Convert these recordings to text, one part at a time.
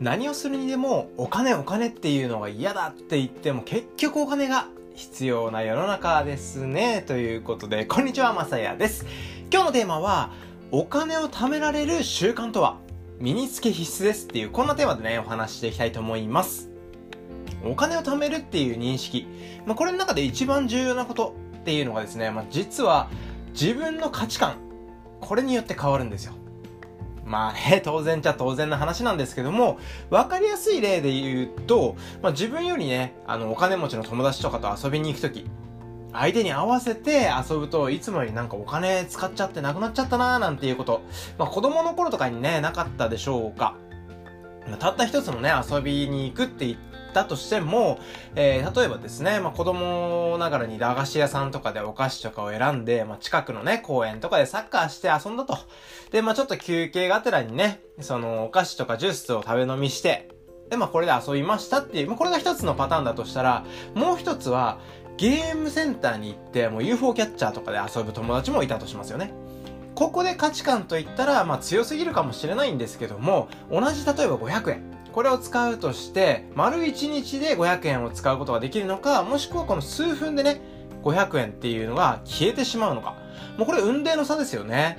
何をするにでもお金お金っていうのが嫌だって言っても結局お金が必要な世の中ですね。ということで、こんにちは、まさやです。今日のテーマは、お金を貯められる習慣とは？身につけ必須ですっていう、こんなテーマでね、お話していきたいと思います。お金を貯めるっていう認識。まあ、これの中で一番重要なことっていうのがですね、まあ、実は自分の価値観、これによって変わるんですよ。まあね、当然じゃ当然な話なんですけども、わかりやすい例で言うと、まあ自分よりね、あの、お金持ちの友達とかと遊びに行くとき、相手に合わせて遊ぶといつもよりなんかお金使っちゃってなくなっちゃったなーなんていうこと、まあ子供の頃とかにね、なかったでしょうか。たった一つのね、遊びに行くって言ったとしても、えー、例えばですね、まあ、子供ながらに駄菓子屋さんとかでお菓子とかを選んで、まあ、近くのね、公園とかでサッカーして遊んだと。で、まあ、ちょっと休憩がてらにね、その、お菓子とかジュースを食べ飲みして、で、まあ、これで遊びましたっていう、まあ、これが一つのパターンだとしたら、もう一つは、ゲームセンターに行って、もう UFO キャッチャーとかで遊ぶ友達もいたとしますよね。ここで価値観といったら、まあ強すぎるかもしれないんですけども、同じ例えば500円。これを使うとして、丸1日で500円を使うことができるのか、もしくはこの数分でね、500円っていうのが消えてしまうのか。もうこれ運命の差ですよね。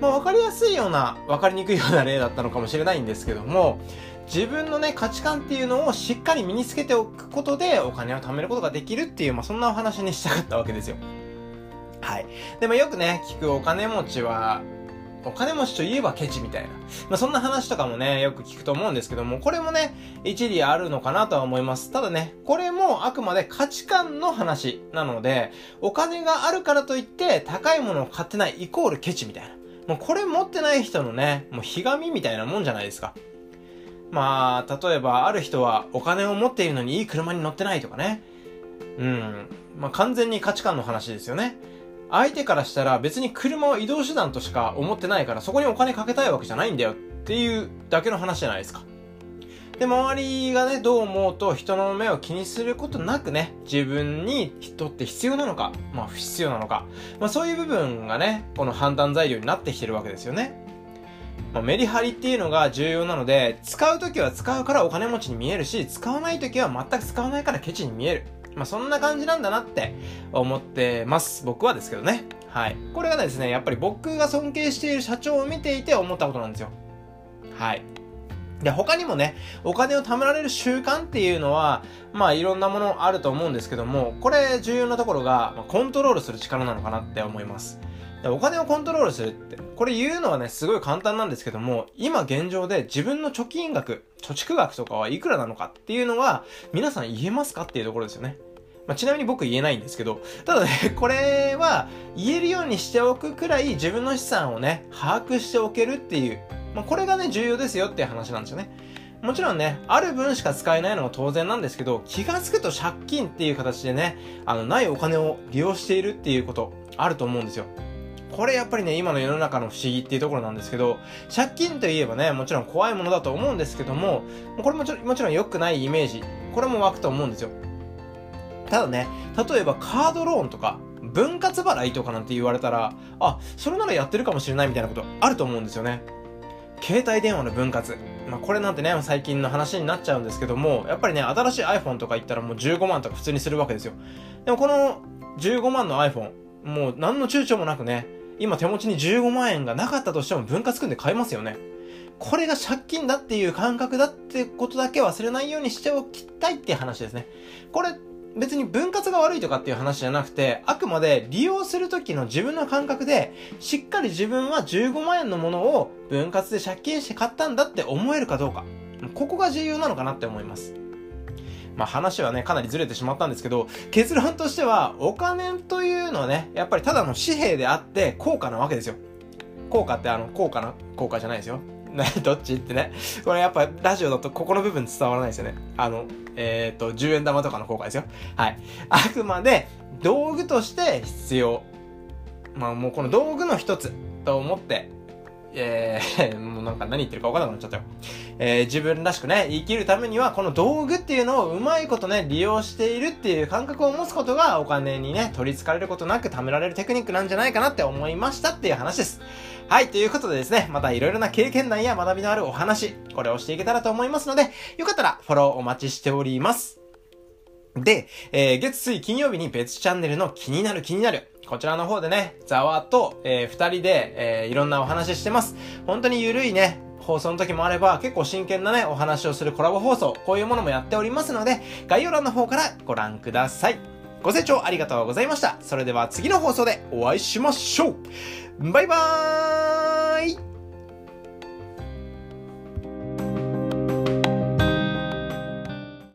まあ分かりやすいような、分かりにくいような例だったのかもしれないんですけども、自分のね、価値観っていうのをしっかり身につけておくことでお金を貯めることができるっていう、まあそんなお話にしたかったわけですよ。はい。でもよくね、聞くお金持ちは、お金持ちといえばケチみたいな。まあ、そんな話とかもね、よく聞くと思うんですけども、これもね、一理あるのかなとは思います。ただね、これもあくまで価値観の話なので、お金があるからといって高いものを買ってないイコールケチみたいな。もうこれ持ってない人のね、もうひがみみたいなもんじゃないですか。まあ、例えばある人はお金を持っているのにいい車に乗ってないとかね。うん。まあ完全に価値観の話ですよね。相手からしたら別に車は移動手段としか思ってないからそこにお金かけたいわけじゃないんだよっていうだけの話じゃないですか。で、周りがね、どう思うと人の目を気にすることなくね、自分にとって必要なのか、まあ不必要なのか、まあそういう部分がね、この判断材料になってきてるわけですよね。まあ、メリハリっていうのが重要なので、使うときは使うからお金持ちに見えるし、使わないときは全く使わないからケチに見える。まあ、そんな感じなんだなって思ってます。僕はですけどね。はい。これがですね、やっぱり僕が尊敬している社長を見ていて思ったことなんですよ。はい。で、他にもね、お金を貯められる習慣っていうのは、まあいろんなものあると思うんですけども、これ重要なところが、まあ、コントロールする力なのかなって思います。でお金をコントロールするって、これ言うのはね、すごい簡単なんですけども、今現状で自分の貯金額、貯蓄額とかはいくらなのかっていうのは、皆さん言えますかっていうところですよね。まあ、ちなみに僕言えないんですけど、ただね、これは言えるようにしておくくらい自分の資産をね、把握しておけるっていう、まあ、これがね、重要ですよっていう話なんですよね。もちろんね、ある分しか使えないのは当然なんですけど、気がつくと借金っていう形でね、あの、ないお金を利用しているっていうこと、あると思うんですよ。これやっぱりね、今の世の中の不思議っていうところなんですけど、借金といえばね、もちろん怖いものだと思うんですけども、これも、もちろん良くないイメージ、これも湧くと思うんですよ。ただね、例えばカードローンとか、分割払いとかなんて言われたら、あ、それならやってるかもしれないみたいなことあると思うんですよね。携帯電話の分割。まあ、これなんてね、最近の話になっちゃうんですけども、やっぱりね、新しい iPhone とか言ったらもう15万とか普通にするわけですよ。でもこの15万の iPhone、もう何の躊躇もなくね、今手持ちに15万円がなかったとしても分割組んで買えますよね。これが借金だっていう感覚だってことだけ忘れないようにしておきたいって話ですね。これ別に分割が悪いとかっていう話じゃなくて、あくまで利用する時の自分の感覚で、しっかり自分は15万円のものを分割で借金して買ったんだって思えるかどうか。ここが重要なのかなって思います。まあ話はね、かなりずれてしまったんですけど、結論としては、お金というのはね、やっぱりただの紙幣であって効果なわけですよ。効果ってあの、効果な、効果じゃないですよ。ね、どっちってね。これやっぱラジオだとここの部分伝わらないですよね。あの、えっ、ー、と、10円玉とかの効果ですよ。はい。あくまで道具として必要。まあもうこの道具の一つと思って、えー、もうなんか何言ってるか分からなくなっちゃったよ。えー、自分らしくね、生きるためには、この道具っていうのをうまいことね、利用しているっていう感覚を持つことが、お金にね、取り憑かれることなく貯められるテクニックなんじゃないかなって思いましたっていう話です。はい、ということでですね、またいろいろな経験談や学びのあるお話、これをしていけたらと思いますので、よかったらフォローお待ちしております。で、えー、月水金曜日に別チャンネルの気になる気になる。こちらの方でね、ざわと、えー、二人で、えー、いろんなお話してます。本当にゆるいね、放送の時もあれば、結構真剣なね、お話をするコラボ放送、こういうものもやっておりますので、概要欄の方からご覧ください。ご清聴ありがとうございました。それでは次の放送でお会いしましょうバイバーイ